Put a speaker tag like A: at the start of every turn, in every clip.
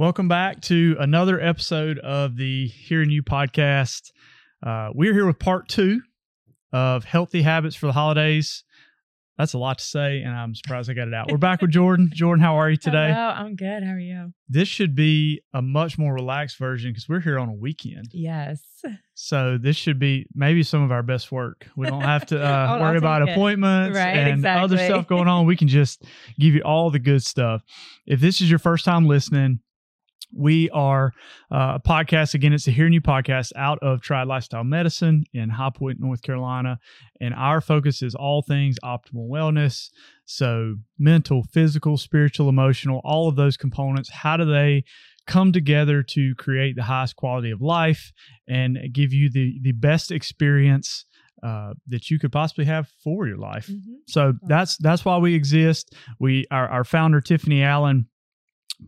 A: Welcome back to another episode of the Hearing You podcast. Uh, we're here with part two of Healthy Habits for the Holidays. That's a lot to say, and I'm surprised I got it out. We're back with Jordan. Jordan, how are you today?
B: Hello, I'm good. How are you?
A: This should be a much more relaxed version because we're here on a weekend.
B: Yes.
A: So this should be maybe some of our best work. We don't have to uh, worry about
B: it.
A: appointments
B: Right,
A: and other stuff going on. We can just give you all the good stuff. If this is your first time listening, we are uh, a podcast. Again, it's a Hearing New podcast out of Triad Lifestyle Medicine in High Point, North Carolina. And our focus is all things optimal wellness. So, mental, physical, spiritual, emotional, all of those components. How do they come together to create the highest quality of life and give you the, the best experience uh, that you could possibly have for your life?
B: Mhm.
A: So that's that's why we exist. We our, our founder Tiffany Allen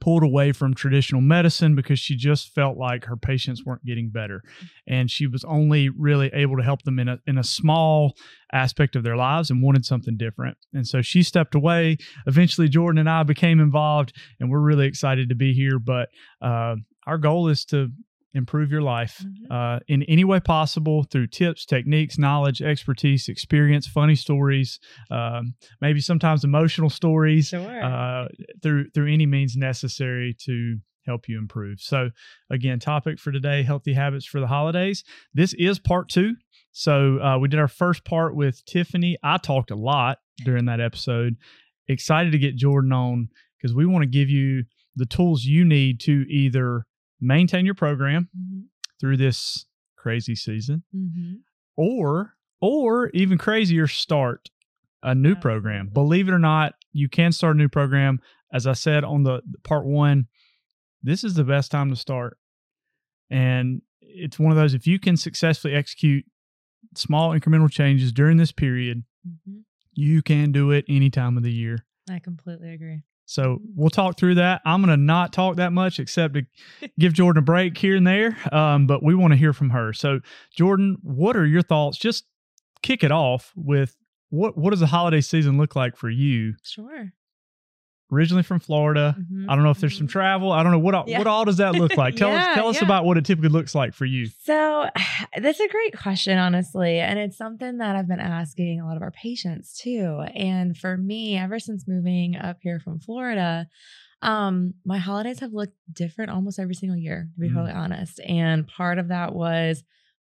A: pulled away from traditional medicine because she just felt like her patients weren't getting better and she was only really able to help them in a in a small aspect of their lives and wanted something different. And so she stepped away. Eventually Jordan and I became involved and we're really excited to be here but uh, our goal is to improve your life
B: Mhm.
A: uh, in any way possible through tips, techniques, knowledge, expertise, experience, funny stories, um, maybe sometimes emotional stories,
B: Sure.
A: uh, through through any means necessary to help you improve. So again, topic for today: healthy habits for the holidays. This is part two. So uh, we did our first part with Tiffany. I talked a lot during that episode. Excited to get Jordan on because we want to give you the tools you need to either maintain your program
B: Mhm.
A: through this crazy season
B: Mhm.
A: or or even crazier start a new program believe it or not you can start a new program as i said on the part one this is the best time to start and it's one of those if you can successfully execute small incremental changes during this period
B: Mhm.
A: you can do it any time of the year
B: I completely agree.
A: So we'll talk through that. I'm going to not talk that much except to give Jordan a break here and there. Um, but we want to hear from her. So, Jordan, what are your thoughts? Just kick it off with what what does the holiday season look like for you?
B: Sure.
A: Originally from Florida.
B: Mhm.
A: I don't know if there's some
B: Mhm.
A: travel. I don't know what all,
B: Yeah.
A: what all does that look like. Tell us tell us
B: yeah.
A: about what it typically looks like for you.
B: So that's a great question, honestly. And it's something that I've been asking a lot of our patients too. And for me, ever since moving up here from Florida, um, my holidays have looked different almost every single year, to be
A: Mm.
B: totally honest. And part of that was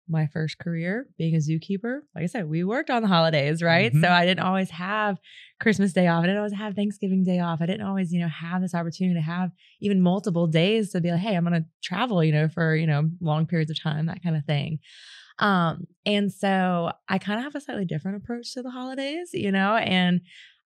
B: my first career being a zookeeper. Like I said, we worked on the holidays, right?
A: Mhm.
B: So I didn't always have Christmas Day off. I didn't always have Thanksgiving Day off. I didn't always, you know, have this opportunity to have even multiple days to be like, hey, I'm going to travel, you know, for, you know, long periods of time, that kind of thing. Um, and so I kind of have a slightly different approach to the holidays, you know, and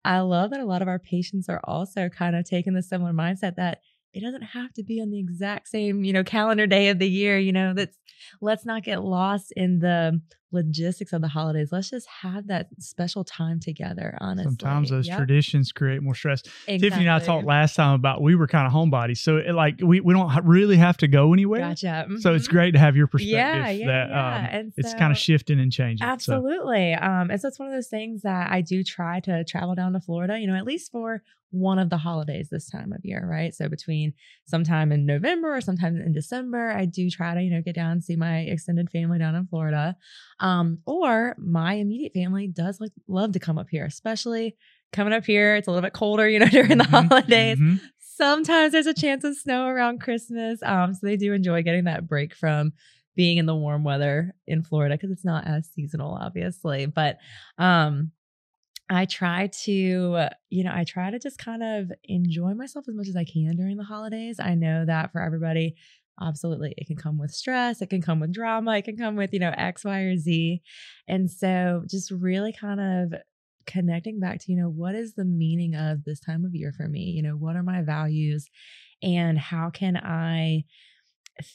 B: I love that a lot of our patients are also kind of taking the similar mindset that it doesn't have to be on the exact same, you know, calendar day of the year, you know, that's let's not get lost in the logistics of the holidays. Let's just have that special time together, honestly.
A: Sometimes those
B: Yep,
A: traditions create more stress. Tiffany and I talked last time about we were kind of homebodies. So it, like we, we don't really have to go anywhere.
B: Gotcha.
A: So it's
B: Mhm.
A: great to have your perspective
B: Yeah, yeah,
A: that
B: yeah.
A: um,
B: And
A: it's kind of shifting and changing. So,
B: Absolutely. Um, and so it's one of those things that I do try to travel down to Florida, you know, at least for one of the holidays this time of year, right? So between sometime in November or sometime in December, I do try to, you know, get down and see my extended family down in Florida. Um, or my immediate family does like love to come up here, especially coming up here. It's a little bit colder, you know, during the
A: Mhm,
B: holidays.
A: mhm.
B: Sometimes there's a chance of snow around Christmas. Um, so they do enjoy getting that break from being in the warm weather in Florida because it's not as seasonal, obviously. But um, I try to, you know, I try to just kind of enjoy myself as much as I can during the holidays. I know that for everybody, absolutely, it can come with stress, it can come with drama, it can come with, you know, X, Y, or Z. And so just really kind of connecting back to, you know, what is the meaning of this time of year for me? You know, what are my values and how can i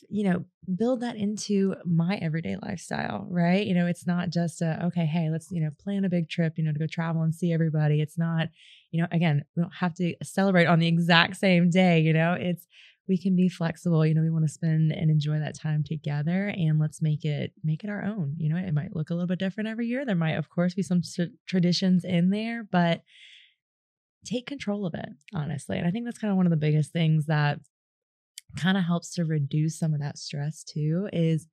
B: you know build that into my everyday lifestyle right you know it's not just a okay hey let's you know plan a big trip you know to go travel and see everybody it's not you know again we don't have to celebrate on the exact same day you know it's we can be flexible you know we want to spend and enjoy that time together and let's make it make it our own you know it might look a little bit different every year there might of course be some traditions in there but take control of it honestly and i think that's kind of one of the biggest things that kind of helps to reduce some of that stress too is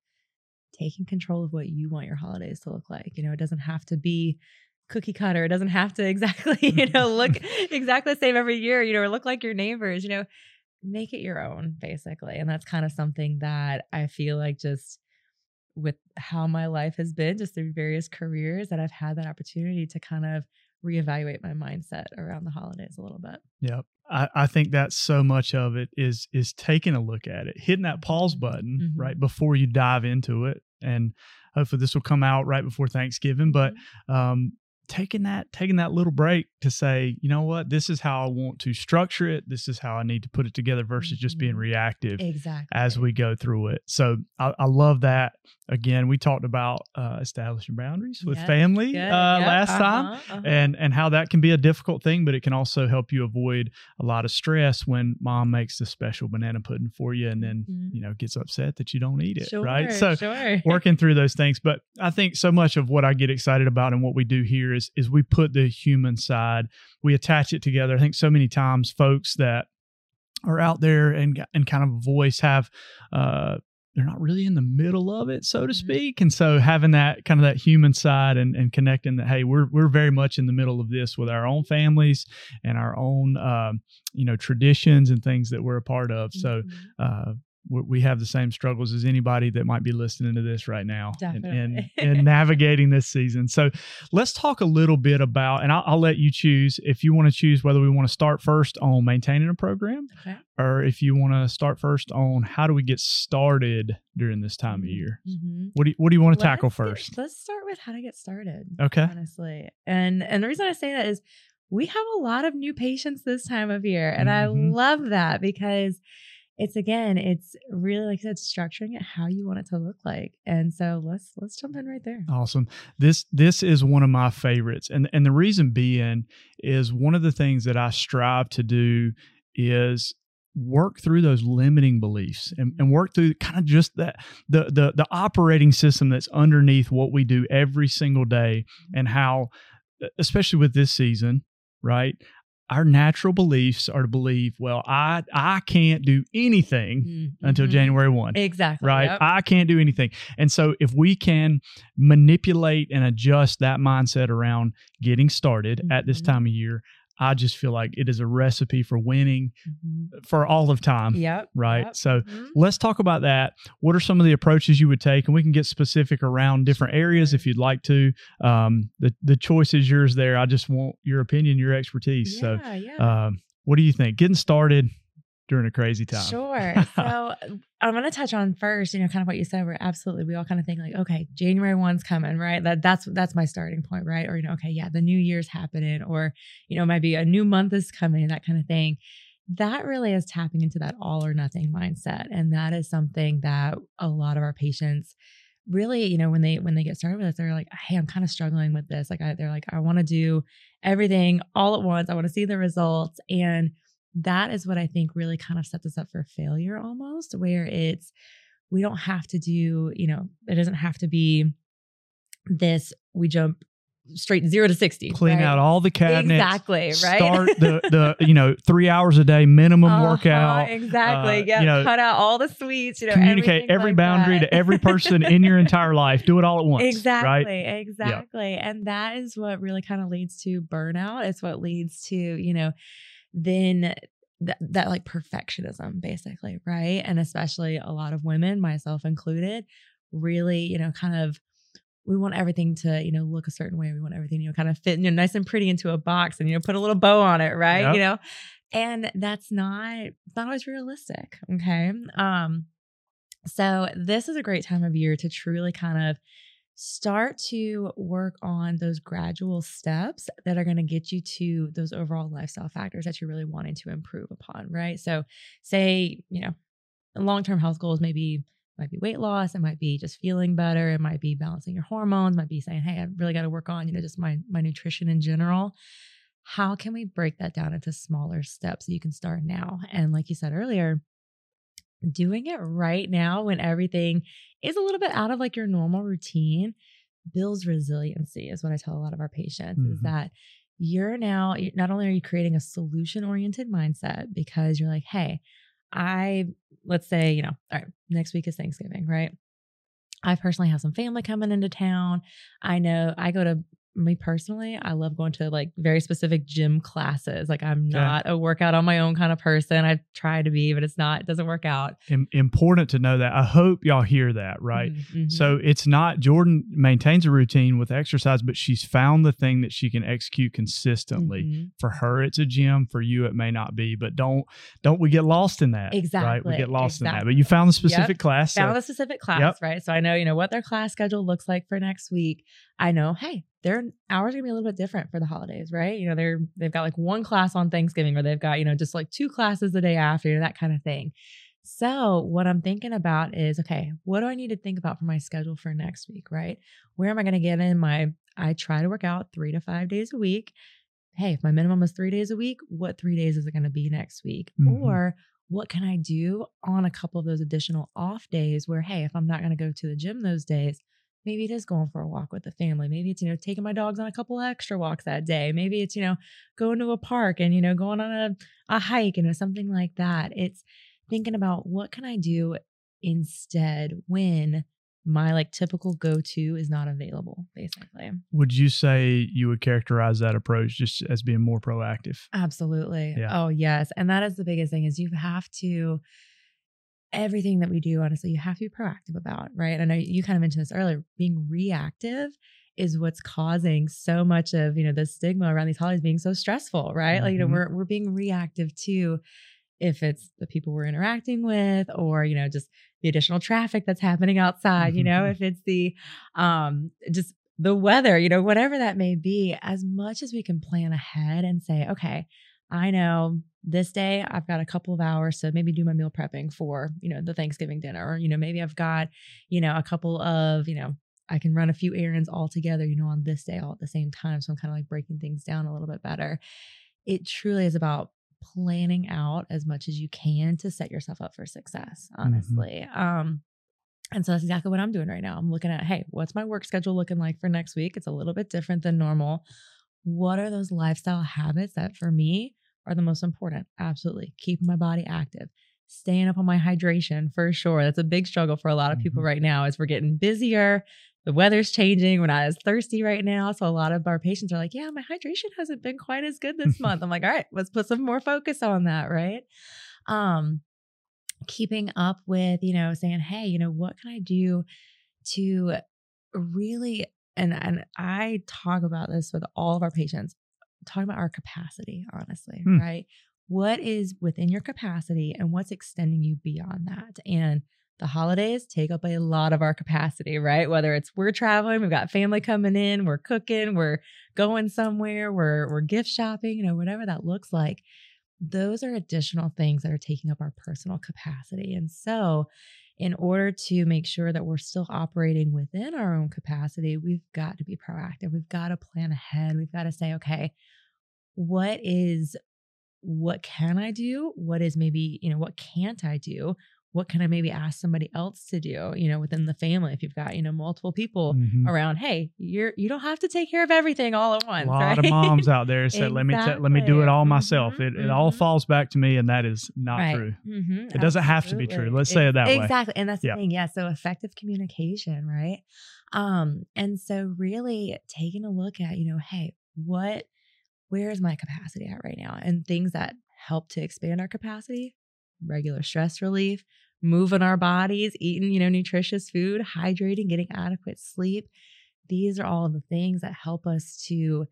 B: taking control of what you want your holidays to look like. You know, it doesn't have to be cookie cutter. It doesn't have to exactly, you know, look exactly the same every year, you know, or look like your neighbors, you know, make it your own basically. And that's kind of something that I feel like just with how my life has been, just through various careers, that I've had that opportunity to kind of reevaluate my mindset around the holidays a little bit.
A: Yep. I, I think that so much of it is is taking a look at it, hitting that pause button
B: Mhm.
A: right before you dive into it. And hopefully this will come out right before Thanksgiving. But um taking that taking that little break to say, you know what, this is how I want to structure it. This is how I need to put it together versus just being
B: Mhm.
A: reactive
B: exactly
A: as we go through it. So I, I love that. Again, we talked about uh, establishing boundaries with
B: Yes,
A: family
B: Good.
A: uh,
B: Yep,
A: last time
B: uh-huh, uh-huh.
A: and and how that can be a difficult thing but it can also help you avoid a lot of stress when mom makes the special banana pudding for you and then
B: Mhm.
A: you know gets upset that you don't eat it
B: sure,
A: right so
B: sure.
A: working through those things but i think so much of what i get excited about and what we do here is is we put the human side we attach it together i think so many times folks that are out there and and kind of voice have uh they're not really in the middle of it, so to
B: Mhm.
A: speak. And so having that kind of that human side and, and connecting that, hey, we're we're very much in the middle of this with our own families and our own um, you know traditions and things that we're a part of. So
B: Mhm.
A: uh, we, we have the same struggles as anybody that might be listening to this right now and, and, and navigating this season. So let's talk a little bit about, and I'll, I'll let you choose if you want to choose whether we want to start first on maintaining a program
B: Okay.
A: or if you want to start first on how do we get started during this time of
B: Mhm.
A: year.
B: Mhm.
A: What do you, what do you want to tackle
B: Let's get-
A: first?
B: let's start with how to get started.
A: Okay.
B: Honestly. And and the reason I say that is we have a lot of new patients this time of year. And
A: Mhm.
B: I love that because it's again, it's really like I said, structuring it how you want it to look like. And so let's let's jump in right there.
A: Awesome. This this is one of my favorites. And and the reason being is one of the things that I strive to do is work through those limiting beliefs and, and work through kind of just that the the the operating system that's underneath what we do every single day and how especially with this season, right? Our natural beliefs are to believe, well, I I can't do anything until
B: Mhm.
A: January 1
B: Exactly.
A: right?
B: Yep.
A: I can't do anything. And so if we can manipulate and adjust that mindset around getting started at this
B: Mhm.
A: time of year, I just feel like it is a recipe for winning
B: Mhm.
A: for all of time.
B: Yep.
A: Right.
B: Yep.
A: So
B: Mhm.
A: let's talk about that. What are some of the approaches you would take? And we can get specific around different areas if you'd like to. Um, the, the choice is yours there. I just want your opinion, your expertise. So
B: yeah, yeah.
A: um, what do you think? Getting started during a crazy time.
B: Sure. So I'm going to touch on first, you know, kind of what you said. We're absolutely, we all kind of think like, okay, January 1's coming, right? That that's that's my starting point, right? Or you know, okay, yeah, the new year's happening, or you know, maybe a new month is coming, that kind of thing. That really is tapping into that all or nothing mindset, and that is something that a lot of our patients really you know when they when they get started with us they're like hey i'm kind of struggling with this like I, they're like i want to do everything all at once i want to see the results and that is what I think really kind of sets us up for failure almost, where it's we don't have to do, you know, it doesn't have to be this, we jump straight zero to 60.
A: Clean
B: right?
A: out all the cabinets.
B: Exactly, right?
A: Start the the you know three hours a day minimum
B: Uh-huh,
A: workout.
B: Exactly.
A: uh,
B: yeah.
A: you know,
B: cut out all the sweets, you know,
A: communicate every
B: like
A: boundary
B: that.
A: to every person in your entire life. Do it all at once.
B: Exactly,
A: Right.
B: exactly. And that is what really kind of leads to burnout. It's what leads to, you know, then that, that like perfectionism, basically, right? And especially a lot of women, myself included, really, you know, kind of we want everything to, you know, look a certain way. We want everything, you know, kind of fit, you know, nice and pretty into a box and, you know, put a little bow on it, right?
A: Yep.
B: You know, and that's not, not always realistic. Okay. Um, so this is a great time of year to truly kind of start to work on those gradual steps that are going to get you to those overall lifestyle factors that you're really wanting to improve upon, right? So, say, you know, long-term health goals maybe might be weight loss, it might be just feeling better, it might be balancing your hormones, might be saying, "Hey, I really got to work on, you know, just my my nutrition in general." How can we break that down into smaller steps so you can start now? And like you said earlier, doing it right now when everything is a little bit out of like your normal routine builds resiliency is what i tell a lot of our patients is
A: Mhm.
B: that you're now not only are you creating a solution oriented mindset because you're like hey I let's say, you know, all right, next week is Thanksgiving, right? I personally have some family coming into town. I know I go to me personally, I love going to like very specific gym classes. Like I'm not a workout on my own kind of person. I try to be, but it's not, it doesn't work out.
A: Im- important to know that. I hope y'all hear that, right?
B: Mhm, mhm.
A: So it's not Jordan maintains a routine with exercise, but she's found the thing that she can execute consistently.
B: Mhm.
A: For her, it's a gym. For you, it may not be. But don't don't we get lost in that? Exactly. Right? We get lost in that. But you found the specific class. so-
B: found a specific class,
A: Yep.
B: right? So I know, you know, what their class schedule looks like for next week. I know, hey, their hours are gonna be a little bit different for the holidays, right? You know, they're they've got like one class on Thanksgiving, or they've got, you know, just like two classes the day after, you know, that kind of thing. So what I'm thinking about is, okay, what do I need to think about for my schedule for next week, right? Where am I gonna get in my I try to work out three to five days a week. Hey, if my minimum is three days a week, what three days is it gonna be next week?
A: Mhm.
B: Or what can I do on a couple of those additional off days where, hey, if I'm not going to go to the gym those days, maybe it is going for a walk with the family. Maybe it's, you know, taking my dogs on a couple extra walks that day. Maybe it's, you know, going to a park and, you know, going on a, a hike and you know, something like that. It's thinking about what can I do instead when my like typical go to is not available, basically.
A: Would you say you would characterize that approach just as being more proactive?
B: Absolutely.
A: Yeah.
B: Oh, yes. And that is the biggest thing is you have to everything that we do honestly you have to be proactive about, right? I know you kind of mentioned this earlier, being reactive is what's causing so much of, you know, the stigma around these holidays being so stressful, right? Like, you know,
A: Mhm.
B: we're we're being reactive to if it's the people we're interacting with or, you know, just the additional traffic that's happening outside, you know, if it's the um just the weather, you know, whatever that may be, as much as we can plan ahead and say, okay, I know this day I've got a couple of hours to maybe do my meal prepping for, you know, the Thanksgiving dinner, or, you know, maybe I've got, you know, a couple of, you know, I can run a few errands all together, you know, on this day all at the same time. So I'm kind of like breaking things down a little bit better. It truly is about planning out as much as you can to set yourself up for success, honestly. Um, and so that's exactly what I'm doing right now. I'm looking at, hey, what's my work schedule looking like for next week? It's a little bit different than normal. What are those lifestyle habits that for me are the most important? Absolutely. Keeping my body active, staying up on my hydration for sure. That's a big struggle for a lot of people
A: Mhm.
B: right now as we're getting busier. The weather's changing. We're not as thirsty right now. So a lot of our patients are like, yeah, my hydration hasn't been quite as good this month. I'm like, all right, let's put some more focus on that, right? Um, keeping up with, you know, saying, hey, you know, what can I do to really and and I talk about this with all of our patients, talk about our capacity, honestly,
A: Hmm.
B: right? What is within your capacity and what's extending you beyond that? And the holidays take up a lot of our capacity, right? Whether it's we're traveling, we've got family coming in, we're cooking, we're going somewhere, we're we're gift shopping, you know, whatever that looks like. Those are additional things that are taking up our personal capacity. And so, in order to make sure that we're still operating within our own capacity, we've got to be proactive. We've got to plan ahead. We've got to say, okay, what is what can I do? What is maybe, you know, what can't I do? What can I maybe ask somebody else to do, you know, within the family if you've got, you know, multiple people
A: Mhm.
B: around, hey, you're you don't have to take care of everything all at once.
A: A lot
B: right?
A: of moms out there said, "Let me ta- let me do it all
B: Exactly.
A: myself."
B: Mhm,
A: It, it all
B: mhm.
A: falls back to me, and that is not
B: Right.
A: true.
B: Mhm,
A: It doesn't have to be true. Let's say it that way.
B: Exactly. And that's the thing. Yeah. So effective communication, right? Um, and so really taking a look at, you know, hey, what where is my capacity at right now? And things that help to expand our capacity, regular stress relief, moving our bodies, eating, you know, nutritious food, hydrating, getting adequate sleep. These are all the things that help us to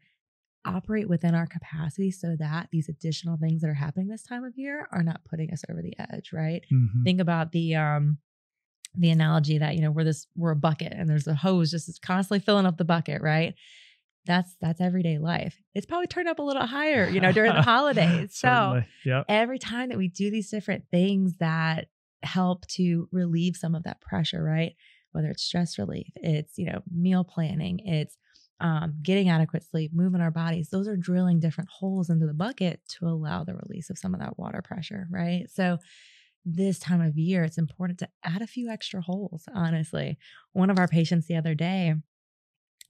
B: operate within our capacity so that these additional things that are happening this time of year are not putting us over the edge, right?
A: Mhm.
B: Think about the um the analogy that, you know, we're this we're a bucket and there's a hose just constantly filling up the bucket, right? That's that's everyday life. It's probably turned up a little higher, you know, during the holidays. So
A: Yep.
B: every time that we do these different things that help to relieve some of that pressure, right? Whether it's stress relief, it's, you know, meal planning, it's um, getting adequate sleep, moving our bodies, those are drilling different holes into the bucket to allow the release of some of that water pressure, right? So, this time of year, it's important to add a few extra holes, honestly. One of our patients the other day,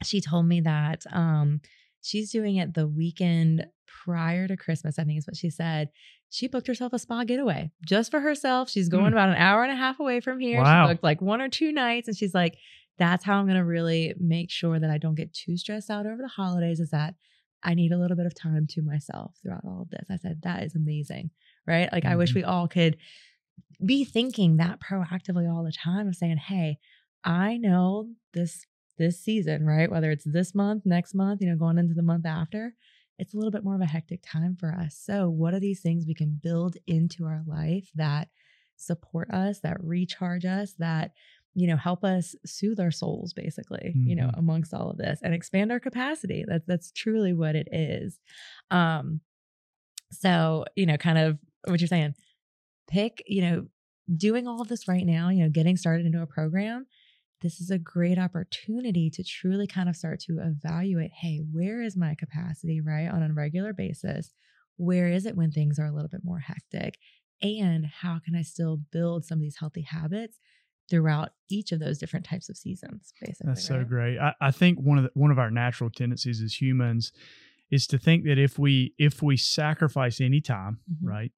B: she told me that um, she's doing it the weekend prior to Christmas, I think is what she said. She booked herself a spa getaway just for herself. She's going
A: Hmm.
B: about an hour and a half away from here.
A: Wow.
B: She booked like one or two nights, and she's like, "That's how I'm going to really make sure that I don't get too stressed out over the holidays. Is that I need a little bit of time to myself throughout all of this." I said, "That is amazing, right? Like I wish
A: Mhm.
B: we all could be thinking that proactively all the time of saying, "Hey, I know this this season, right? Whether it's this month, next month, you know, going into the month after, it's a little bit more of a hectic time for us. So, what are these things we can build into our life that support us, that recharge us, that you know, help us soothe our souls basically, you know,
A: Mhm.
B: amongst all of this and expand our capacity. That's that's truly what it is. Um so, you know, kind of what you're saying, pick, you know, doing all of this right now, you know, getting started into a program, this is a great opportunity to truly kind of start to evaluate hey, where is my capacity, right, on a regular basis? Where is it when things are a little bit more hectic? And how can I still build some of these healthy habits throughout each of those different types of seasons, basically?
A: That's so
B: right?
A: great. I, I think one of the, one of our natural tendencies as humans is to think that if we if we sacrifice any time,
B: Mhm.
A: right?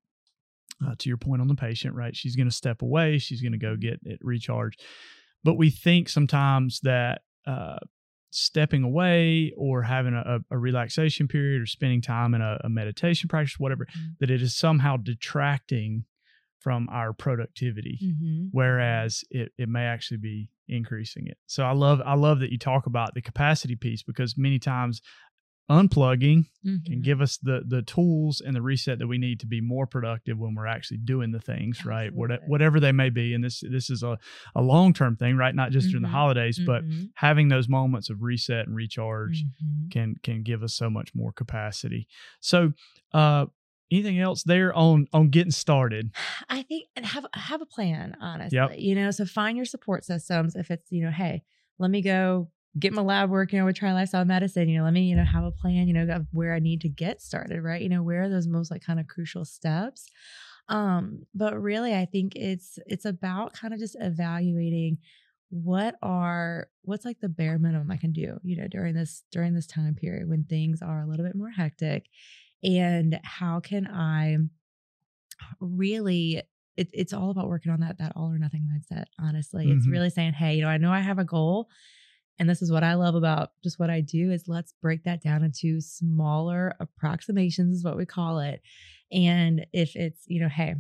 A: Uh, to your point on the patient, right? She's going to step away. She's going to
B: Mm-hmm.
A: go get it recharged. But we think sometimes that uh, stepping away or having a, a relaxation period or spending time in a, a meditation practice, whatever,
B: Mhm.
A: that it is somehow detracting from our productivity
B: Mhm.
A: whereas it, it may actually be increasing it so i love i love that you talk about the capacity piece because many times unplugging can
B: Mhm.
A: give us the the tools and the reset that we need to be more productive when we're actually doing the things right
B: Absolutely.
A: whatever they may be and this this is a, a long-term thing right not just during the
B: Mhm.
A: holidays but
B: Mhm.
A: having those moments of reset and recharge
B: Mhm.
A: can can give us so much more capacity so uh anything else there on on getting started
B: I think and have have a plan, honestly. You know, so find your support systems. If it's, you know, hey, let me go get my lab work, you know, with Triad Lifestyle Medicine, you know, let me, you know, have a plan, you know, of where I need to get started, right? You know, where are those most like kind of crucial steps? Um, but really I think it's it's about kind of just evaluating what are what's like the bare minimum I can do, you know, during this during this time period when things are a little bit more hectic and how can I really it, it's all about working on that that all or nothing mindset honestly it's
A: Mhm.
B: really saying hey you know i know i have a goal and this is what i love about just what i do is let's break that down into smaller approximations is what we call it. And if it's you know hey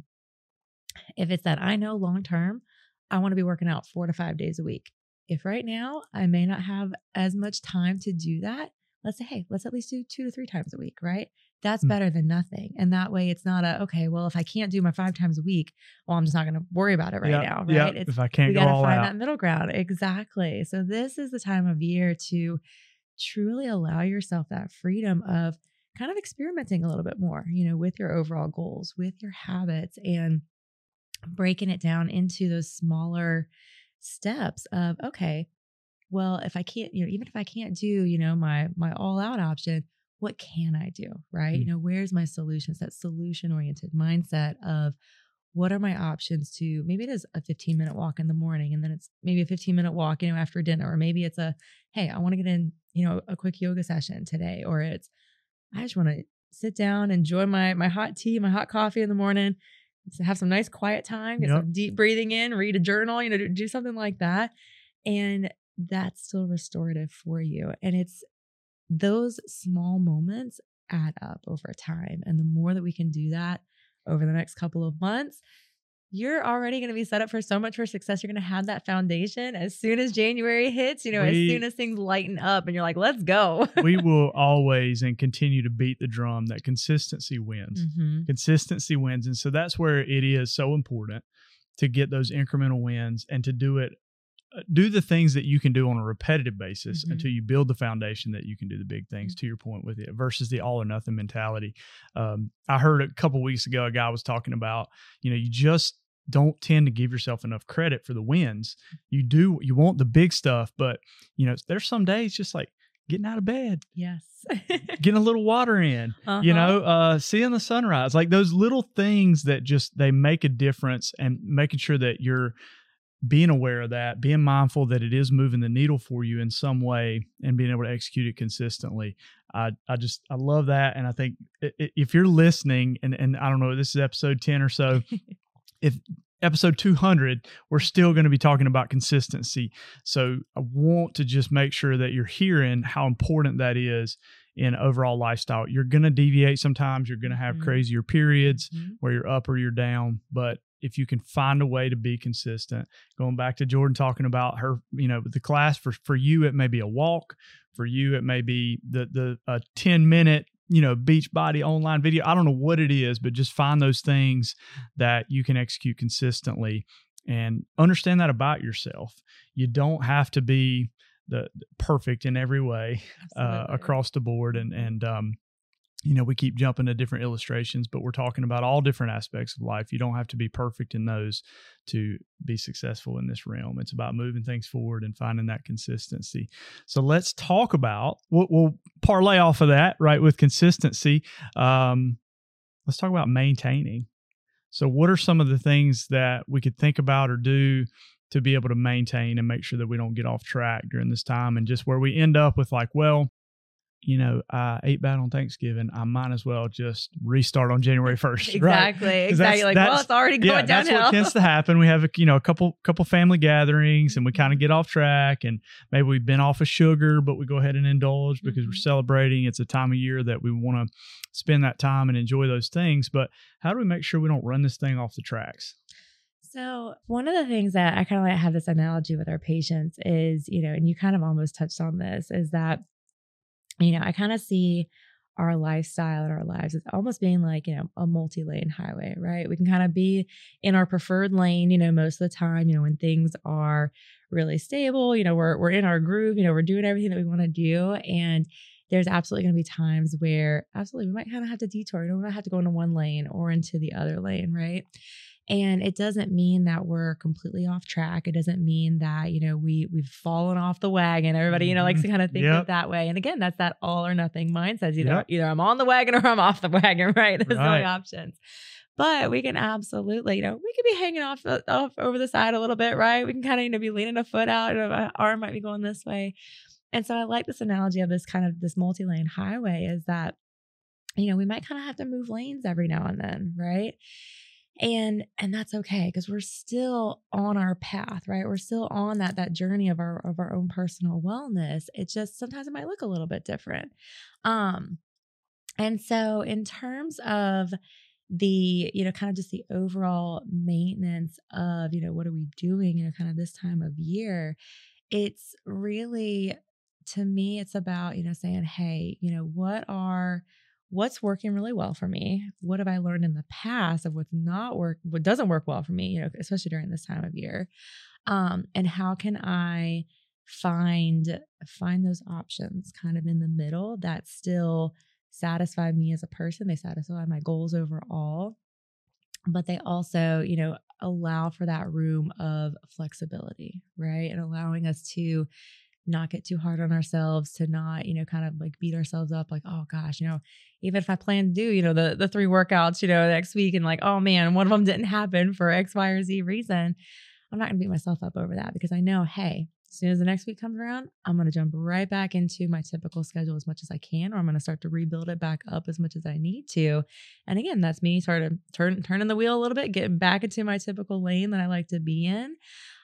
B: if it's that i know long term i want to be working out four to five days a week. If right now i may not have as much time to do that let's say hey let's at least do two to three times a week right that's
A: Mm.
B: better than nothing. And that way it's not a, okay, well, if I can't do my five times a week, well, I'm just not going to worry about it right
A: Yeah,
B: now. Right. It's,
A: if i can't
B: we
A: go
B: got to
A: all
B: find
A: out
B: that middle ground. Exactly. So this is the time of year to truly allow yourself that freedom of kind of experimenting a little bit more, you know, with your overall goals, with your habits and breaking it down into those smaller steps of, okay, well, if I can't, you know, even if I can't do, you know, my my all out option, what can I do? Right.
A: Mm.
B: You know, where's my solutions? That solution oriented mindset of what are my options to maybe it is a 15 minute walk in the morning and then it's maybe a 15 minute walk, you know, after dinner, or maybe it's a, hey, I want to get in, you know, a quick yoga session today, or it's, I just want to sit down, enjoy my my hot tea, my hot coffee in the morning, have some nice quiet time, get
A: Yep.
B: some deep breathing in, read a journal, you know, do, do something like that. And that's still restorative for you. And it's those small moments add up over time. And the more that we can do that over the next couple of months, you're already going to be set up for so much for success. You're going to have that foundation as soon as January hits, you know,
A: We-
B: as soon as things lighten up and you're like, let's go.
A: we will always and continue to beat the drum that consistency wins.
B: Mhm.
A: Consistency wins. And so that's where it is so important to get those incremental wins and to do it, do the things that you can do on a repetitive basis
B: Mhm.
A: until you build the foundation that you can do the big things, to your point with it, versus the all or nothing mentality. Um, I heard a couple weeks ago a guy was talking about, you know, you just don't tend to give yourself enough credit for the wins. You do, you want the big stuff, but, you know, there's some days just like, Getting out of bed,
B: Yes.
A: getting a little water in, you
B: Uh-huh.
A: know uh seeing the sunrise like those little things that just they make a difference and making sure that you're being aware of that, being mindful that it is moving the needle for you in some way and being able to execute it consistently. I, I just, I love that. And I think if you're listening and, and I don't know, this is episode 10 or so, if episode 200, we're still going to be talking about consistency. So I want to just make sure that you're hearing how important that is in overall lifestyle. You're going to deviate sometimes, you're going to have mm-hmm. crazier periods mm-hmm. where you're up or you're down, but if you can find a way to be consistent going back to jordan talking about her you know the class for for you it may be a walk for you it may be the the a 10 minute you know, beach body online video. I don't know what it is, but just find those things that you can execute consistently and understand that about yourself. You don't have to be the, the perfect in every way uh, across the board and and um, you know, we keep jumping to different illustrations, but we're talking about all different aspects of life. You don't have to be perfect in those to be successful in this realm. It's about moving things forward and finding that consistency. So let's talk about, we'll, we'll parlay off of that, right, with consistency. Um, let's talk about maintaining. So, what are some of the things that we could think about or do to be able to maintain and make sure that we don't get off track during this time and just where we end up with, like, well, you know, I ate bad on Thanksgiving. I might as well just restart on January first.
B: Exactly.
A: Right?
B: Exactly. Like, well, it's already going
A: yeah,
B: downhill.
A: That's what tends to happen. We have a you know a couple couple family gatherings, and we kind of get off track, and maybe we've been off of sugar, but we go ahead and indulge because mm-hmm. we're celebrating. It's a time of year that we want to spend that time and enjoy those things. But how do we make sure we don't run this thing off the tracks?
B: So, one of the things that I kind of like have this analogy with our patients is, you know, and you kind of almost touched on this, is that you know, I kind of see our lifestyle and our lives as almost being like, you know, a multi lane highway, right? We can kind of be in our preferred lane, you know, most of the time, you know, when things are really stable, you know, we're, we're in our groove, you know, we're doing everything that we want to do. And there's absolutely going to be times where absolutely we might kind of have to detour, you know, we might have to go into one lane or into the other lane, right? And it doesn't mean that we're completely off track. It doesn't mean that, you know, we we've fallen off the wagon. Everybody, you know, likes to mm-hmm. kind of think yep. of that way. And again, that's that all or nothing mindset. Either yep. either I'm on the wagon or I'm off the wagon, right? There's right. no options. But we can absolutely, you know, we could be hanging off, off over the side a little bit, right? We can kind of, you know, be leaning a foot out, and our arm might be going this way. And so I like this analogy of this kind of this multi-lane highway is that, you know, we might kind of have to move lanes every now and then, right? And and that's okay because we're still on our path right? We're still on that that journey of our of our own personal wellness. It just sometimes it might look a little bit different. Um and so in terms of the you know kind of just the overall maintenance of you know what are we doing you know kind of this time of year it's really to me it's about you know saying hey you know what are what's working really well for me? What have i learned in the past of what's not work what doesn't work well for me you know especially during this time of year? Um and how can i find find those options kind of in the middle that still satisfy me as a person? They satisfy my goals overall but they also you know allow for that room of flexibility right? And allowing us to not get too hard on ourselves to not you know kind of like beat ourselves up like oh gosh you know even if i plan to do you know the the three workouts you know next week and like oh man one of them didn't happen for x y or z reason i'm not going to beat myself up over that because i know hey as soon as the next week comes around i'm going to jump right back into my typical schedule as much as i can or i'm going to start to rebuild it back up as much as i need to. And again that's me sort of turn turning the wheel a little bit getting back into my typical lane that i like to be in.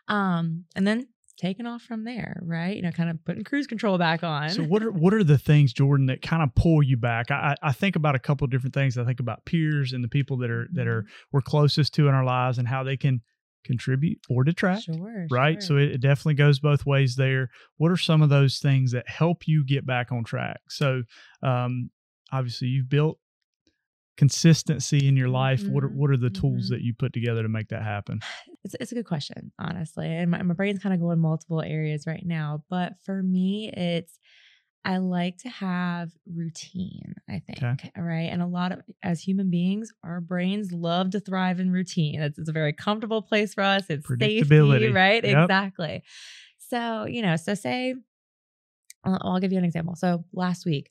B: Um, and then taking off from there, right? You know, kind of putting cruise control back on.
A: So what are what are the things, Jordan, that kind of pull you back? I, I think about a couple different things. I think about peers and the people that are that are mm-hmm. we're closest to in our lives and how they can contribute or detract.
B: Sure.
A: Right.
B: Sure.
A: So it, it, definitely goes both ways there. What are some of those things that help you get back on track? So um obviously you've built consistency in your life mm-hmm. what are what are the tools mm-hmm. that you put together to make that happen
B: it's, it's a good question honestly and my, my brain's kind of going multiple areas right now but for me it's i like to have routine i think okay. right and a lot of as human beings our brains love to thrive in routine it's, it's a very comfortable place for us it's safety right yep. exactly so you know so say I'll, I'll give you an example so last week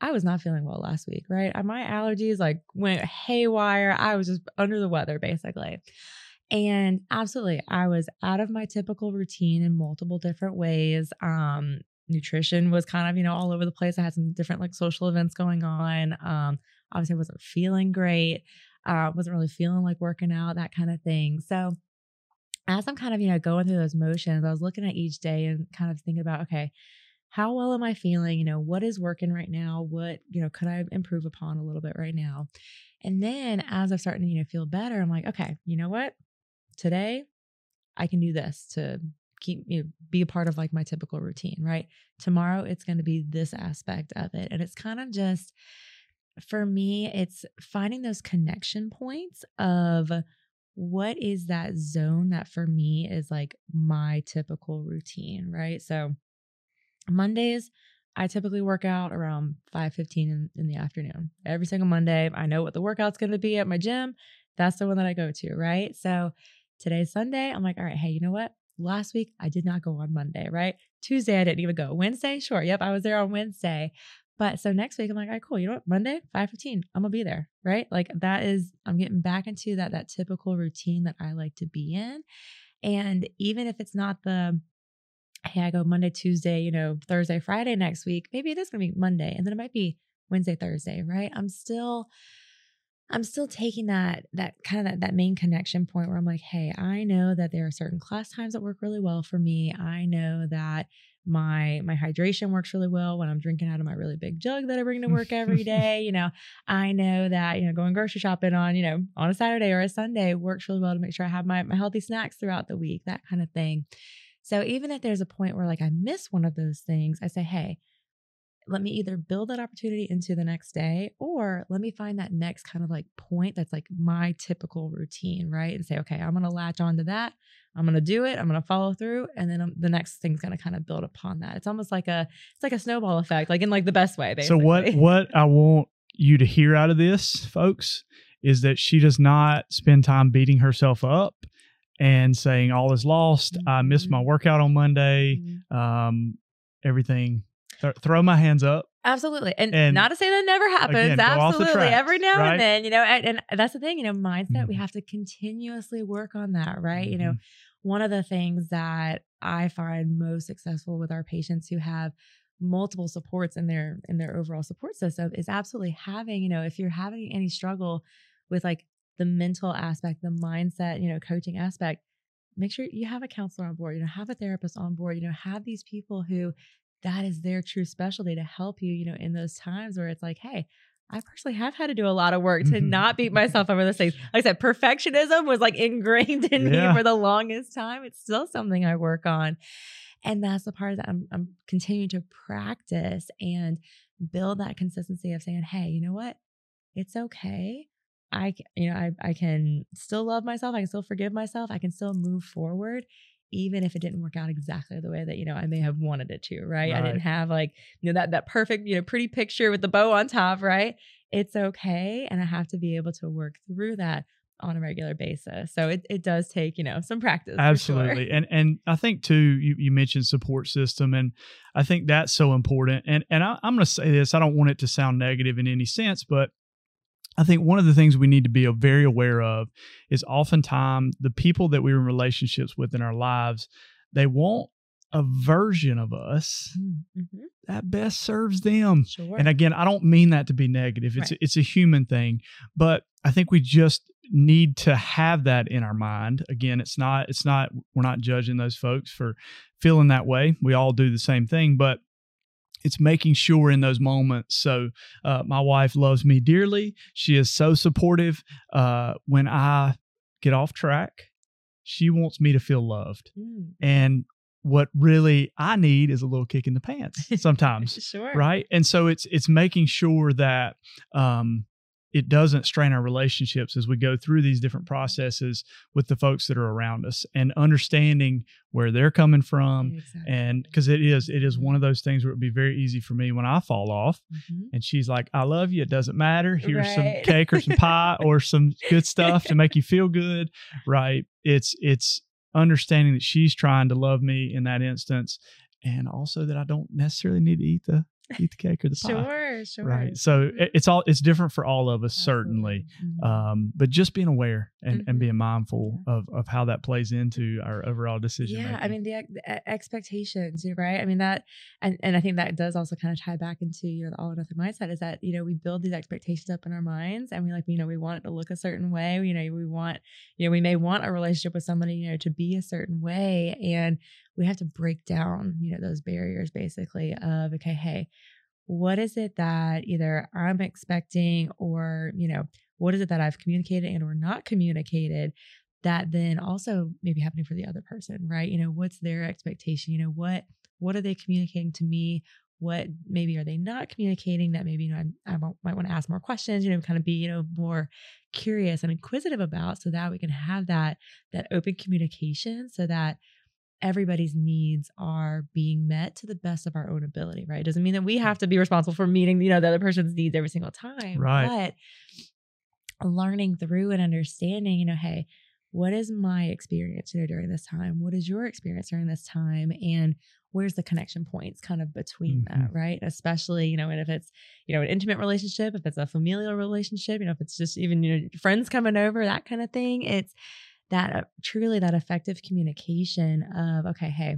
B: I was not feeling well last week, right? My allergies like went haywire. I was just under the weather basically. And absolutely, I was out of my typical routine in multiple different ways. Um, nutrition was kind of, you know, all over the place. I had some different like social events going on. Um, obviously, I wasn't feeling great. Uh, wasn't really feeling like working out, that kind of thing. So, as I'm kind of, you know, going through those motions, I was looking at each day and kind of thinking about, okay, how well am I feeling? You know, what is working right now? What, you know, could I improve upon a little bit right now? And then as I'm starting to, you know, feel better, I'm like, okay, you know what? Today I can do this to keep you know, be a part of like my typical routine, right? Tomorrow it's going to be this aspect of it. And it's kind of just for me, it's finding those connection points of what is that zone that for me is like my typical routine, right? So Mondays, I typically work out around 5:15 in, in the afternoon. Every single Monday, I know what the workout's going to be at my gym. That's the one that I go to, right? So today's Sunday. I'm like, all right, hey, you know what? Last week I did not go on Monday, right? Tuesday I didn't even go. Wednesday, sure. Yep, I was there on Wednesday. But so next week I'm like, all right, cool. You know what? Monday, 5:15, I'm gonna be there, right? Like that is I'm getting back into that that typical routine that I like to be in. And even if it's not the hey, I go Monday, Tuesday, you know, Thursday, Friday next week, maybe it is to be Monday and then it might be Wednesday, Thursday, right? I'm still I'm still taking that that kind of that, that main connection point where I'm like, hey, I know that there are certain class times that work really well for me. I know that my my hydration works really well when I'm drinking out of my really big jug that I bring to work every day. you know, I know that, you know, going grocery shopping on, you know, on a Saturday or a Sunday works really well to make sure I have my, my healthy snacks throughout the week, that kind of thing. So even if there's a point where like I miss one of those things, I say, hey, let me either build that opportunity into the next day or let me find that next kind of like point that's like my typical routine, right? And say, okay, I'm going to latch onto that. I'm going to do it. I'm going to follow through. And then um, the next thing's going to kind of build upon that. It's almost like a, it's like a snowball effect, like in like the best way. Basically.
A: So what, what I want you to hear out of this folks is that she does not spend time beating herself up and saying all is lost. Mm-hmm. I missed my mm-hmm. workout on Monday. Mm-hmm. Um, everything. Th- throw my hands up.
B: Absolutely. And, and, not to say that never happens. Again, Absolutely. Tracks, Every now right? and then, you know, and, and, that's the thing, you know, mindset, mm-hmm. we have to continuously work on that, right? Mm-hmm. You know, mm-hmm. one of the things that I find most successful with our patients who have multiple supports in their in their overall support system is absolutely having, you know, if you're having any struggle with like the mental aspect, the mindset, you know, coaching aspect, make sure you have a counselor on board, you know, have a therapist on board, you know, have these people who that is their true specialty to help you, you know, in those times where it's like, hey, I personally have had to do a lot of work to not beat myself over the things. Like I said, perfectionism was like ingrained in yeah. me for the longest time. It's still something I work on. And that's the part that I'm, I'm continuing to practice and build that consistency of saying, hey, you know what? It's okay I, you know, I, I can still love myself. I can still forgive myself. I can still move forward, even if it didn't work out exactly the way that, you know, I may have wanted it to, right? right. I didn't have like, you know, that, that perfect, you know, pretty picture with the bow on top, right? It's okay. And I have to be able to work through that on a regular basis. So it, it does take, you know, some practice.
A: Absolutely.
B: Sure.
A: And and I think too, you, you mentioned support system and I think that's so important. And and I, I'm gonna say this, I don't want it to sound negative in any sense, but I think one of the things we need to be very aware of is oftentimes the people that we're in relationships with in our lives, they want a version of us mm-hmm. that best serves them. Sure. And again, I don't mean that to be negative. It's right. it's a human thing, but I think we just need to have that in our mind. Again, it's not it's not we're not judging those folks for feeling that way. We all do the same thing, but it's making sure in those moments. So, uh, my wife loves me dearly. She is so supportive. Uh, when I get off track, she wants me to feel loved. Mm. And what really I need is a little kick in the pants sometimes.
B: sure.
A: Right. And so it's it's making sure that um it doesn't strain our relationships as we go through these different processes with the folks that are around us and understanding where they're coming from exactly. and because it is it is one of those things where it would be very easy for me when i fall off mm-hmm. and she's like i love you it doesn't matter here's right. some cake or some pie or some good stuff to make you feel good right it's it's understanding that she's trying to love me in that instance and also that I don't necessarily need to eat the eat the cake or the pie.
B: Sure, sure.
A: Right. So it- it's all it's different for all of us, certainly.
B: Absolutely. Mhm.
A: Um, but just being aware and, and
B: Mhm.
A: being mindful of, of how that plays into our overall decision.
B: yeah i mean the, the expectations right i mean that and and i think that does also kind of tie back into you know the all or nothing mindset is that you know we build these expectations up in our minds and we like you know we want it to look a certain way you know we want you know we may want a relationship with somebody you know to be a certain way and we have to break down you know those barriers basically of okay hey what is it that either i'm expecting or you know what is it that i've communicated and or not communicated that then also maybe happening for the other person right? You know what's their expectation? You know what what are they communicating to me? What maybe are they not communicating that maybe you know i, I might- might want to ask more questions you know kind of be you know more curious and inquisitive about so that we can have that that open communication so that everybody's needs are being met to the best of our own ability right? It doesn't mean that we have to be responsible for meeting you know the other person's needs every single time
A: Right.
B: but learning through and understanding you know hey what is my experience you know during this time? What is your experience during this time? And where's the connection points kind of between that mm-hmm. right? Especially you know and if it's you know an intimate relationship if it's a familial relationship you know if it's just even you know friends coming over that kind of thing it's that uh, truly that effective communication of okay hey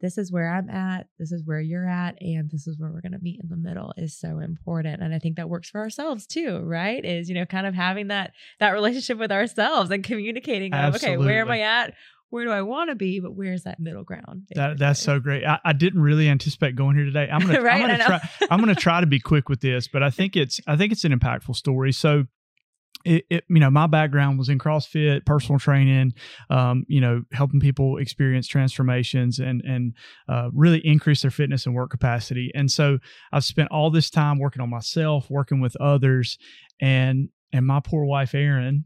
B: this is where i'm at this is where you're at and this is where we're going to meet in the middle is so important and i think that works for ourselves too right is you know kind of having that that relationship with ourselves and communicating of okay where am i at where do i want to be but where's that middle ground
A: that that's so great. I, I didn't really anticipate going here today. I'm gonna
B: right
A: I'm gonna try I'm gonna try to be quick with this, but I think it's I think it's an impactful story. So it, it you know my background was in CrossFit, personal training, um, you know, helping people experience transformations and and uh, really increase their fitness and work capacity. And so I've spent all this time working on myself, working with others, and and my poor wife Erin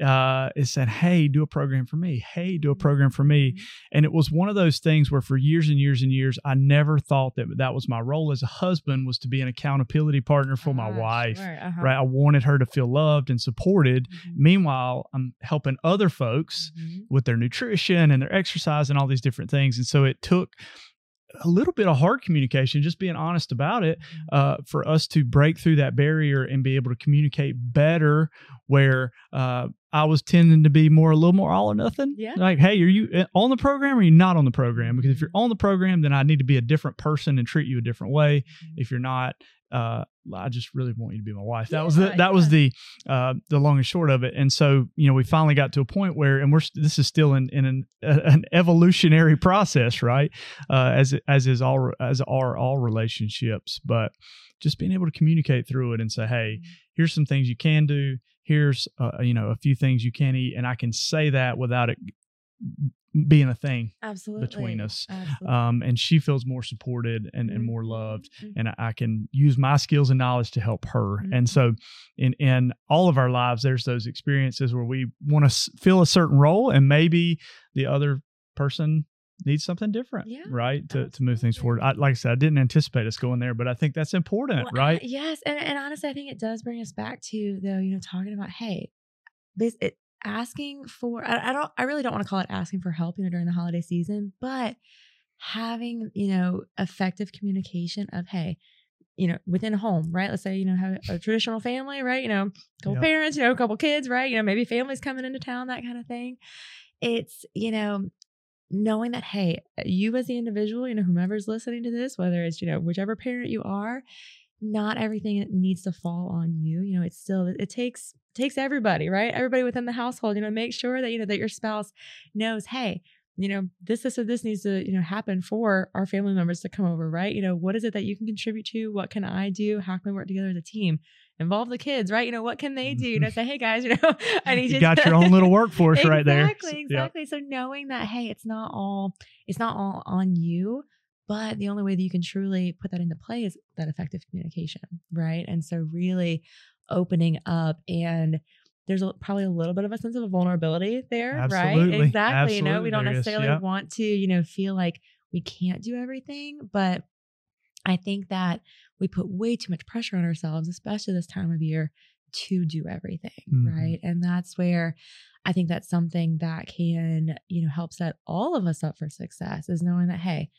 A: uh, is saying, "Hey, do a program for me. Hey, do a program for me." And it was one of those things where for years and years and years, I never thought that that was my role as a husband was to be an accountability partner for my
B: Ah,
A: wife.
B: sure, uh-huh.
A: Right. I wanted her to feel loved and supported.
B: Mhm,
A: Meanwhile, I'm helping other folks
B: mhm.
A: with their nutrition and their exercise and all these different things. And so it took a little bit of hard communication, just being honest about it, uh, for us to break through that barrier and be able to communicate better. Where uh, I was tending to be more a little more all or nothing.
B: Yeah.
A: Like, hey, are you uh, on the program or are you not on the program? Because if you're on the program, then I need to be a different person and treat you a different way. If you're not, uh, I just really want you to be my wife. That was the
B: Yeah,
A: that was the uh, the long and short of it. And so you know we finally got to a point where, and we're this is still in in an, an evolutionary process, right? Uh, as as is all as are all relationships, but just being able to communicate through it and say, hey, here's some things you can do. Here's uh, you know a few things you can eat, and I can say that without it being a thing
B: absolutely
A: between us.
B: Absolutely.
A: Um, and she feels more supported and, and more
B: Mhm,
A: loved
B: mhm.
A: and I- I can use my skills and knowledge to help her.
B: Mhm.
A: And so, in in all of our lives, there's those experiences where we want to fill a certain role, and maybe the other person needs something different,
B: Yeah,
A: right? To to move things forward. I, like I said, I didn't anticipate us going there, but I think that's important,
B: Well,
A: right?
B: Yes, and, and honestly, I think it does bring us back to though, you know, talking about hey, this it, asking for. I, I don't. I really don't want to call it asking for help, you know, during the holiday season, but having you know effective communication of hey. You know, within a home, right? Let's say you know have a traditional family, right? You know, a couple
A: Yep.
B: parents, you know, a couple kids, right? You know, maybe families coming into town, that kind of thing. It's you know knowing that hey you as the individual you know whomever's listening to this whether it's you know whichever parent you are not everything needs to fall on you you know it's still it takes takes everybody right? Everybody within the household you know make sure that you know that your spouse knows hey you know this this or this needs to you know happen for our family members to come over right? You know what is it that you can contribute to? What can i do? How can we work together as a team involve the kids right you know what can they do you know mm-hmm. say hey guys you know i need you,
A: You got your own little workforce right there.
B: Exactly,
A: Yeah.
B: exactly. So knowing that, hey, it's not all it's not all on you, but the only way that you can truly put that into play is that effective communication, right? And so really opening up and there's a, probably a little bit of a sense of vulnerability there,
A: Absolutely.
B: right? Exactly. You know, we don't
A: there is.
B: necessarily
A: Yeah.
B: want to, you know, feel like we can't do everything, but I think that we put way too much pressure on ourselves, especially this time of year, to do everything,
A: Mhm.
B: right? And that's where I think that's something that can, you know, help set all of us up for success is knowing that, hey,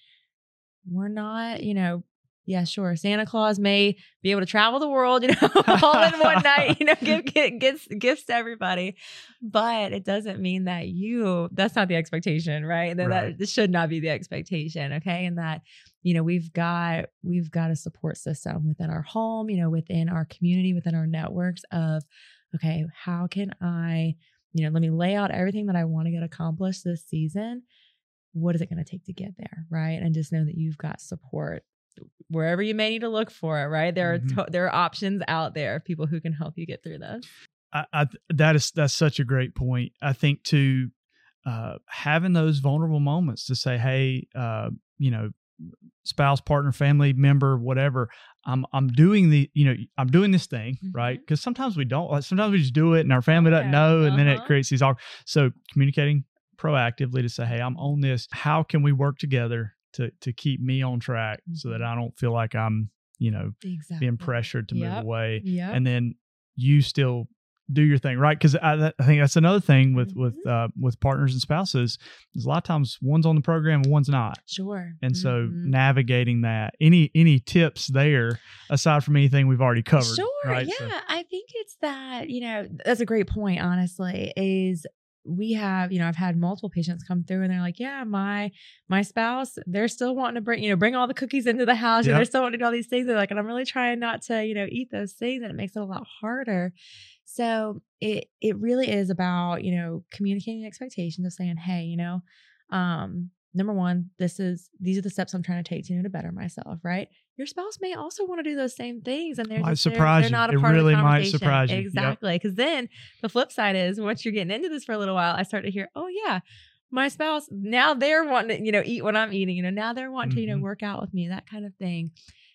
B: we're not, you know, yeah, sure. Santa Claus may be able to travel the world, you know, all in one night, you know, give, give gifts gifts to everybody. But it doesn't mean that you that's not the expectation, right? That,
A: Right.
B: that should not be the expectation. Okay. And that, you know, we've got we've got a support system within our home, you know, within our community, within our networks of, okay, how can I, you know, let me lay out everything that I want to get accomplished this season. What is it going to take to get there? Right. And just know that you've got support wherever you may need to look for it, right? There
A: Mhm.
B: are to- there are options out there of people who can help you get through this.
A: I, I that is that's such a great point. I think to uh, having those vulnerable moments to say, hey, uh, you know, spouse, partner, family member, whatever. I'm I'm doing the you know I'm doing this thing right
B: Mhm.
A: because sometimes we don't like sometimes we just do it and our family doesn't
B: Yeah,
A: know and then it
B: uh-huh.
A: creates these awkward. So communicating proactively to say, hey, I'm on this. How can we work together to to keep me on track so that
B: Mhm.
A: I don't feel like I'm you know
B: Exactly.
A: being pressured to move away
B: Yeah.
A: and then you still do your thing right because I, I think that's another thing with with
B: Mm-hmm.
A: uh, with partners and spouses is a lot of times one's on the program and one's not
B: sure.
A: and so
B: Mhm.
A: navigating that any any tips there aside from anything we've already covered
B: Sure.
A: right
B: Yeah.
A: So-
B: I think it's that, you know, that's a great point, honestly, is we have, you know, I've had multiple patients come through and they're like, yeah, my my spouse, they're still wanting to bring, you know, bring all the cookies into the house. and They're still wanting to do all these things. They're like, and I'm really trying not to, you know, eat those things, and it makes it a lot harder. So it it really is about, you know, communicating expectations of saying, hey, you know, um, number one, this is these are the steps I'm trying to take to, you know, to better myself, right? Your spouse may also want to do those same things, and they're
A: Might
B: just, they're- they're, not a
A: It
B: part
A: really
B: of the
A: might surprise you.
B: Exactly, because then the flip side is once you're getting into this for a little while, I start to hear, oh yeah, my spouse now they're wanting to, you know, eat what I'm eating. You know, now they're wanting to, you know,
A: Mhm.
B: work out with me, that kind of thing.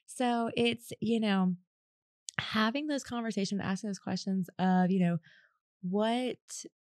B: So it's you know having those conversations, asking those questions of you know what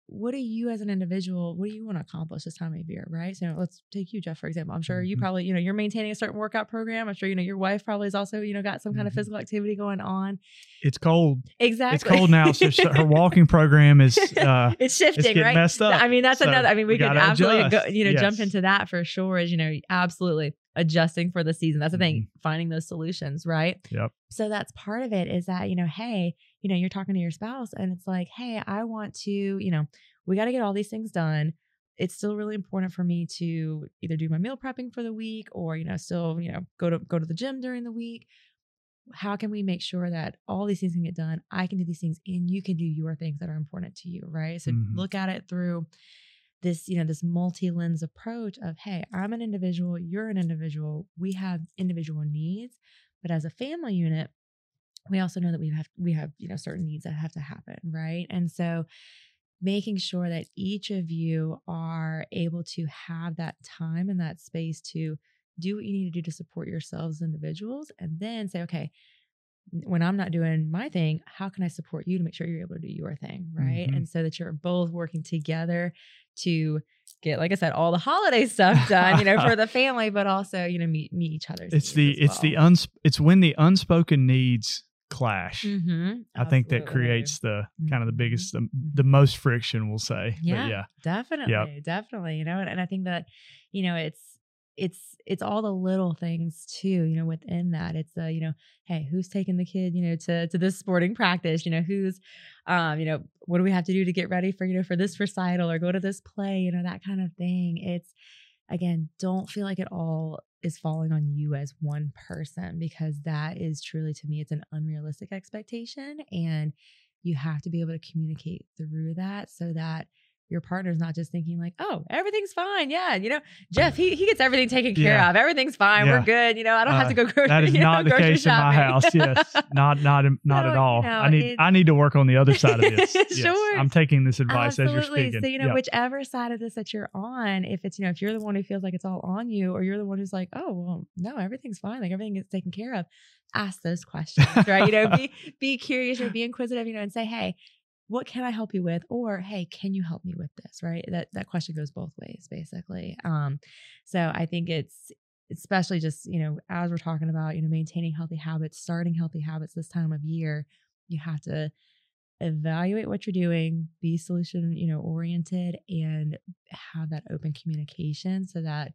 B: what do you as an individual what do you want to accomplish this time of year right so let's take you jeff for example i'm sure you
A: Mhm.
B: probably you know you're maintaining a certain workout program i'm sure you know your wife probably has also you know got some kind of
A: Mhm.
B: physical activity going on
A: it's cold
B: exactly
A: it's cold now so her walking program is uh
B: it's shifting
A: it's
B: right
A: messed up
B: I mean, that's
A: So
B: another. I mean, we,
A: we
B: could absolutely go, you know, jump into that for sure. Is you know, absolutely adjusting for the season. That's the thing,
A: Mm-hmm.
B: finding those solutions, right?
A: Yep.
B: So that's part of it. Is that you know, hey, you know, you're talking to your spouse, and it's like, hey, I want to, you know, we got to get all these things done. It's still really important for me to either do my meal prepping for the week, or you know, still, you know, go to go to the gym during the week. How can we make sure that all these things can get done? I can do these things, and you can do your things that are important to you, right? So
A: Mhm.
B: look at it through this you know this multi-lens approach of hey i'm an individual you're an individual we have individual needs but as a family unit we also know that we have we have you know certain needs that have to happen right and so making sure that each of you are able to have that time and that space to do what you need to do to support yourselves as individuals and then say okay when I'm not doing my thing, how can I support you to make sure you're able to do your thing? Right.
A: Mhm.
B: And so that you're both working together to get, like I said, all the holiday stuff done, you know, for the family, but also, you know, meet meet each other
A: it's the it's the uns it's when the unspoken needs clash
B: Mhm.
A: i think that creates the kind of the
B: Mhm.
A: biggest the, the most friction we'll say But
B: Yeah.
A: yeah
B: definitely definitely you know and, and i think that you know it's it's it's all the little things too you know within that it's a you know hey who's taking the kid you know to to this sporting practice you know who's um you know what do we have to do to get ready for you know for this recital or go to this play you know that kind of thing. It's again don't feel like it all is falling on you as one person because that is truly to me it's an unrealistic expectation and you have to be able to communicate through that so that your partner's not just thinking like, oh, everything's fine. Yeah. You know, Jeff, he, he gets everything taken care
A: Yeah.
B: of. Everything's fine.
A: Yeah.
B: We're good. You know, I don't have
A: Uh,
B: to go grocery.
A: that is
B: you know,
A: not the case in my house yes not not not at all i need
B: it-
A: i need to work on the other side of this Yes,
B: Sure.
A: i'm taking this advice as you're
B: Absolutely.
A: speaking
B: So, you know,
A: Yep.
B: whichever side of this that you're on, if it's, you know, if you're the one who feels like it's all on you, or you're the one who's like, oh, well, no, everything's fine. Like everything gets taken care of. Ask those questions, right? you know, be be curious or be inquisitive, you know, and say, hey, what can I help you with? Or hey, can you help me with this? Right. That that question goes both ways, basically. Um, so I think it's especially just, you know, as we're talking about, you know, maintaining healthy habits, starting healthy habits this time of year, you have to evaluate what you're doing, be solution, you know, oriented and have that open communication so that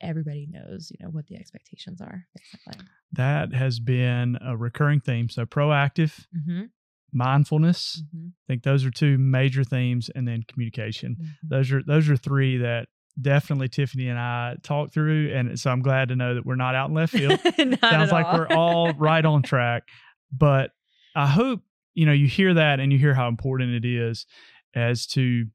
B: everybody knows, you know, what the expectations are. Basically.
A: That has been a recurring theme. So proactive,
B: Mm-hmm.
A: Mindfulness.
B: Mm-hmm.
A: I think those are two major themes, and then communication.
B: Mm-hmm.
A: Those are those are three that definitely Tiffany and I talked through, and so I'm glad to know that we're not out in left field. Sounds like we're all right on track. But I hope you know you hear that and you hear how important it is as to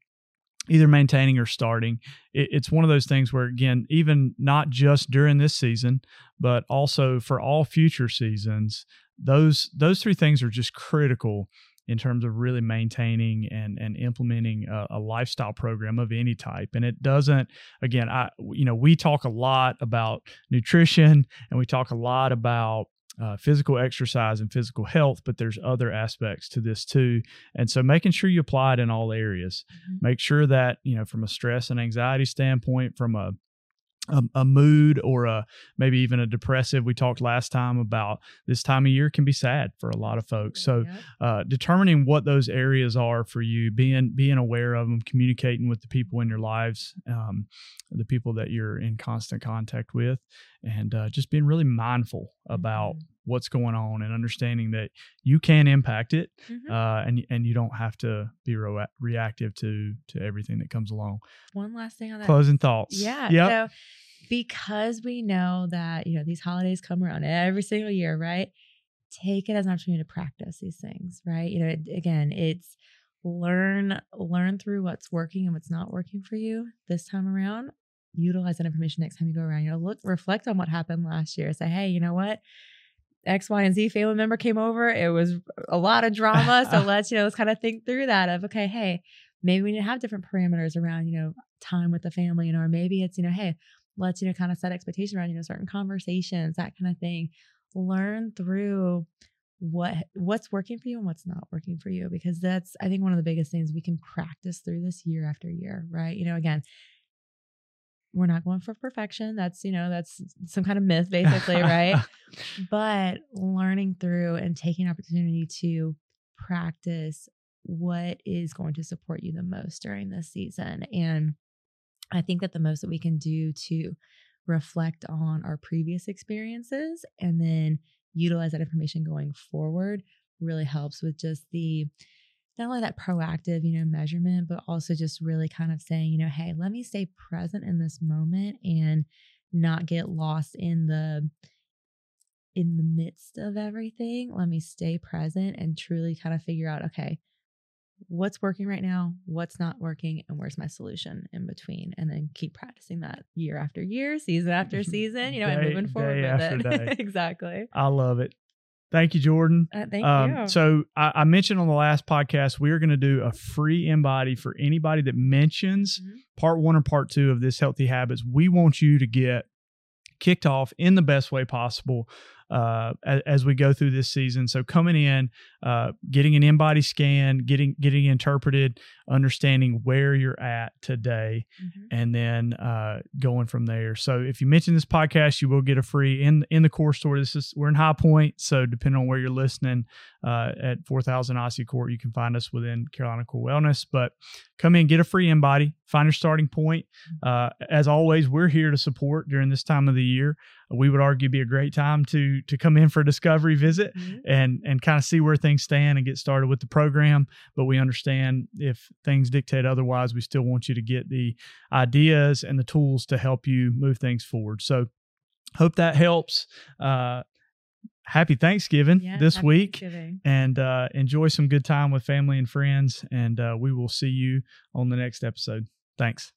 A: either maintaining or starting. It, it's one of those things where again, even not just during this season, but also for all future seasons, those those three things are just critical in terms of really maintaining and and implementing a, a lifestyle program of any type and it doesn't again i you know we talk a lot about nutrition and we talk a lot about uh, physical exercise and physical health, but there's other aspects to this too. And so making sure you apply it in all areas.
B: Mhm.
A: Make sure that, you know, from a stress and anxiety standpoint, from a a, a mood or a maybe even a depressive. We talked last time about this time of year can be sad for a lot of folks. So
B: Yep.
A: uh, determining what those areas are for you, being being aware of them, communicating with the people in your lives, um, the people that you're in constant contact with, and uh, just being really mindful about
B: Mhm.
A: What's going on and understanding that you can impact it,
B: Mhm.
A: uh, and and you don't have to be rea- reactive to to everything that comes along.
B: One last thing on that.
A: Closing thoughts.
B: Yeah.
A: Yep.
B: So because we know that, you know, these holidays come around every single year, right? Take it as an opportunity to practice these things, right? You know, it- again, it's learn learn through what's working and what's not working for you this time around. Utilize that information next time you go around. You know, look, reflect on what happened last year. Say, hey, you know what? X, Y, and Z family member came over. It was a lot of drama. So let's, you know, let's kind of think through that of, okay, hey, maybe we need to have different parameters around, you know, time with the family, you know, or maybe it's, you know, hey, let's, you know, kind of set expectation around, you know, certain conversations, that kind of thing. Learn through what what's working for you and what's not working for you because that's I think one of the biggest things we can practice through this year after year, right? You know, again, we're not going for perfection. That's, you know, that's some kind of myth basically, right? but learning through and taking opportunity to practice what is going to support you the most during this season and i think that the most that we can do to reflect on our previous experiences and then utilize that information going forward really helps with just the not only that proactive you know measurement but also just really kind of saying you know hey let me stay present in this moment and not get lost in the in the midst of everything, let me stay present and truly kind of figure out okay, what's working right now, what's not working, and where's my solution in between. And then keep practicing that year after year, season after season, you know, and moving forward
A: day
B: with it.
A: day.
B: exactly.
A: I love it. Thank you, Jordan.
B: Uh, thank
A: Um,
B: you.
A: So I, I mentioned on the last podcast we are going to do a free InBody for anybody that mentions
B: Mhm.
A: part one or part two of this healthy habits. We want you to get kicked off in the best way possible uh, as, as we go through this season. So coming in, uh, getting an InBody scan, getting getting interpreted, understanding where you're at today,
B: Mhm.
A: and then uh, going from there. So if you mention this podcast, you will get a free in in the core store. This is we're in High Point, so depending on where you're listening, uh, at four thousand Aussie Court, you can find us within Carolina Core Wellness. But come in, get a free InBody, find your starting point. Uh, as always, we're here to support during this time of the year. We would argue be a great time to to come in for a discovery visit
B: Mhm.
A: and and kind of see where things stand and get started with the program. But we understand if things dictate otherwise, we still want you to get the ideas and the tools to help you move things forward. So hope that helps. Uh, happy Thanksgiving
B: Yeah,
A: this
B: happy
A: week.
B: Thanksgiving.
A: And uh, enjoy some good time with family and friends. And uh, we will see you on the next episode. Thanks.